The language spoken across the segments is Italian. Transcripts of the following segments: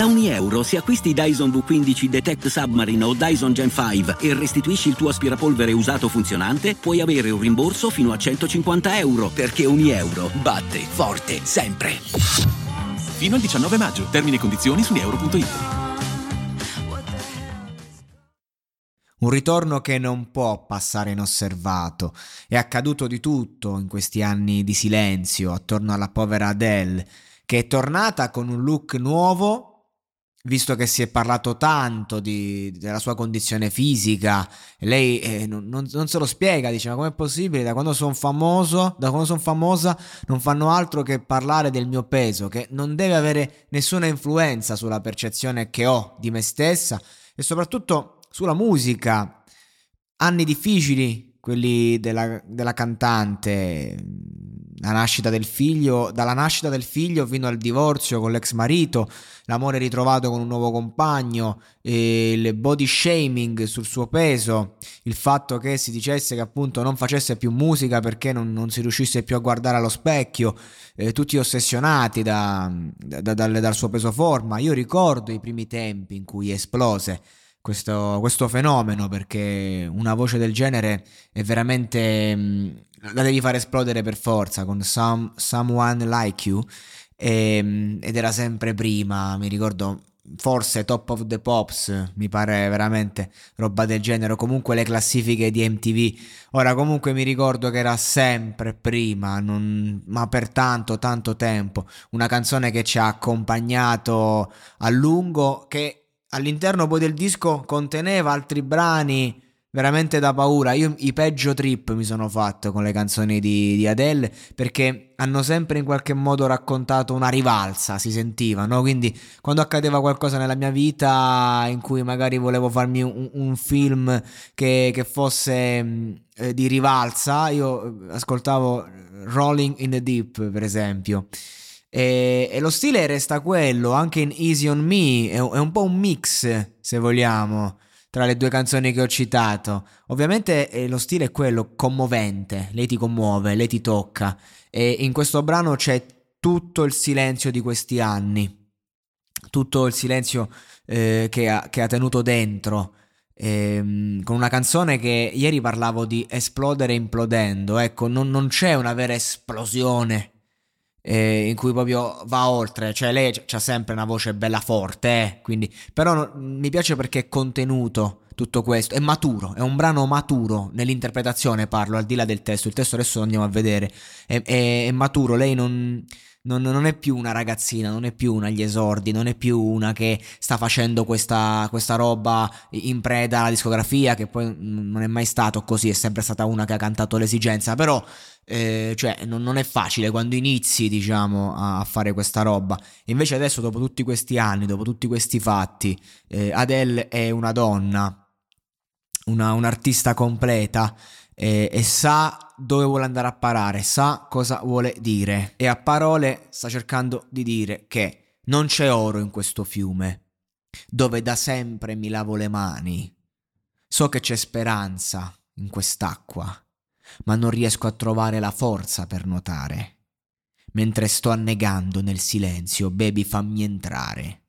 Da ogni euro, se acquisti Dyson V15 Detect Submarine o Dyson Gen 5 e restituisci il tuo aspirapolvere usato funzionante, puoi avere un rimborso fino a 150 euro, perché ogni euro batte forte sempre. Fino al 19 maggio. Termini e condizioni su euro.it. Un ritorno che non può passare inosservato. È accaduto di tutto in questi anni di silenzio attorno alla povera Adele, che è tornata con un look nuovo visto che si è parlato tanto di, della sua condizione fisica, lei eh, non, non, se lo spiega, dice ma com'è possibile, da quando sono famoso, da quando sono famosa non fanno altro che parlare del mio peso, che non deve avere nessuna influenza sulla percezione che ho di me stessa e soprattutto sulla musica. Anni difficili, quelli della, della cantante, la nascita del figlio, dalla nascita del figlio fino al divorzio con l'ex marito, l'amore ritrovato con un nuovo compagno, il body shaming sul suo peso, il fatto che si dicesse che appunto non facesse più musica perché non, non si riuscisse più a guardare allo specchio, eh, tutti ossessionati da, da, dal, dal suo peso forma. Io ricordo i primi tempi in cui esplose questo, questo fenomeno perché una voce del genere è veramente mm, la devi far esplodere per forza con some, Someone Like You e, ehm, ed era sempre prima, mi ricordo forse Top of the Pops, mi pare veramente roba del genere, comunque le classifiche di MTV. Ora comunque mi ricordo che era sempre prima, non, ma per tanto, tanto tempo, una canzone che ci ha accompagnato a lungo, che all'interno poi del disco conteneva altri brani veramente da paura. Io i peggio trip mi sono fatto con le canzoni di, di, Adele perché hanno sempre in qualche modo raccontato una rivalsa, si sentiva, no? Quindi quando accadeva qualcosa nella mia vita in cui magari volevo farmi un, un film che, che fosse mm, eh, di rivalsa, io eh, ascoltavo Rolling in the Deep, per esempio. E, e, lo stile resta quello, anche in Easy on Me, è, è un po' un mix, se vogliamo tra le due canzoni che ho citato. Ovviamente eh, lo stile è quello commovente, lei ti commuove, lei ti tocca e in questo brano c'è tutto il silenzio di questi anni, tutto il silenzio eh, che, ha, che, ha, tenuto dentro. Ehm, con una canzone che ieri parlavo di esplodere implodendo, ecco, non, non c'è una vera esplosione eh, in cui proprio va oltre, cioè lei ha sempre una voce bella forte, eh, quindi, però no, mi piace perché è contenuto tutto questo, è maturo, è un brano maturo nell'interpretazione parlo, al di là del testo, il testo adesso lo andiamo a vedere, è, è, è maturo, lei non non, non, è più una ragazzina, non è più una agli esordi, non è più una che sta facendo questa, questa roba in preda alla discografia, che poi non è mai stato così, è sempre stata una che ha cantato l'esigenza, però eh, cioè, non, non, è facile quando inizi, diciamo, a, fare questa roba. Invece adesso, dopo tutti questi anni, dopo tutti questi fatti, eh, Adele è una donna, una, un'artista completa eh, e sa dove vuole andare a parare, sa cosa vuole dire e a parole sta cercando di dire che non c'è oro in questo fiume, dove da sempre mi lavo le mani. So che c'è speranza in quest'acqua, ma non riesco a trovare la forza per nuotare. Mentre sto annegando nel silenzio, baby fammi entrare.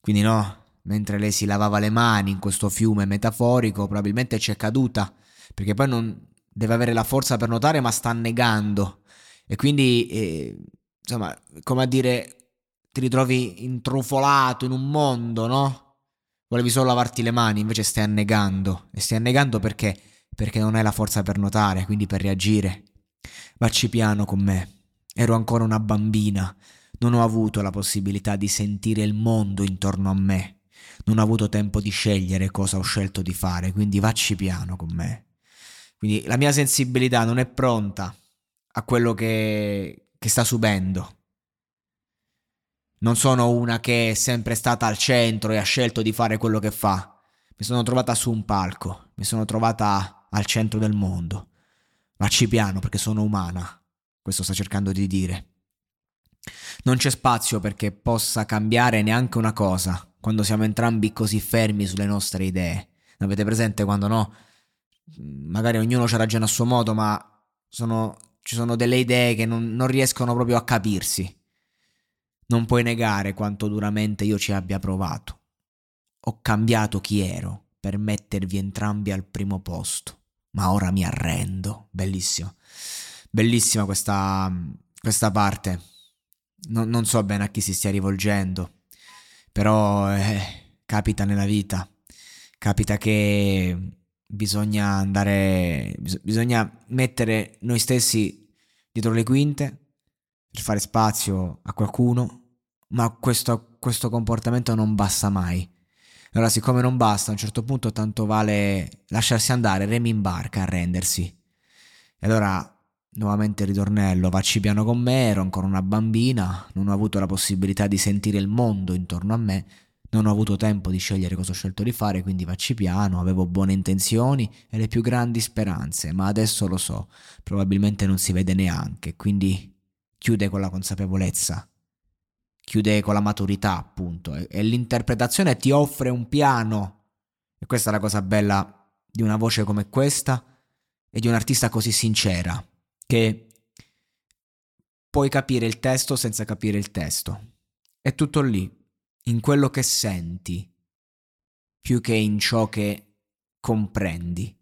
Quindi no, mentre lei si lavava le mani in questo fiume metaforico, probabilmente c'è caduta perché poi non deve avere la forza per nuotare, ma sta negando. E quindi, eh, insomma, come a dire, ti ritrovi intrufolato in un mondo, no? Volevi solo lavarti le mani, invece stai annegando. E stai annegando perché? Perché non hai la forza per nuotare, quindi per reagire. Vacci piano con me. Ero ancora una bambina. Non ho avuto la possibilità di sentire il mondo intorno a me. Non ho avuto tempo di scegliere cosa ho scelto di fare, quindi vacci piano con me. Quindi la mia sensibilità non è pronta a quello che, che sta subendo. Non sono una che è sempre stata al centro e ha scelto di fare quello che fa. Mi sono trovata su un palco, mi sono trovata al centro del mondo. Vacci piano perché sono umana. Questo sta cercando di dire. Non c'è spazio perché possa cambiare neanche una cosa quando siamo entrambi così fermi sulle nostre idee. Avete presente quando no? magari ognuno ci ragiona a suo modo, ma sono, ci sono delle idee che non, non riescono proprio a capirsi. Non puoi negare quanto duramente io ci abbia provato. Ho cambiato chi ero per mettervi entrambi al primo posto, ma ora mi arrendo. Bellissimo. Bellissima questa, questa parte. No, non so bene a chi si stia rivolgendo, però eh, capita nella vita. Capita che bisogna andare, bisogna mettere noi stessi dietro le quinte per fare spazio a qualcuno, ma questo, questo comportamento non basta mai. Allora, siccome non basta, a un certo punto tanto vale lasciarsi andare, remi in barca, arrendersi. E allora, nuovamente il ritornello, vacci piano con me, ero ancora una bambina, non ho avuto la possibilità di sentire il mondo intorno a me, non ho avuto tempo di scegliere cosa ho scelto di fare, quindi vacci piano, avevo buone intenzioni e le più grandi speranze, ma adesso lo so, probabilmente non si vede neanche, quindi chiude con la consapevolezza, chiude con la maturità, appunto, e, e l'interpretazione ti offre un piano. E questa è la cosa bella di una voce come questa e di un artista così sincera, che puoi capire il testo senza capire il testo. È tutto lì, in quello che senti più che in ciò che comprendi.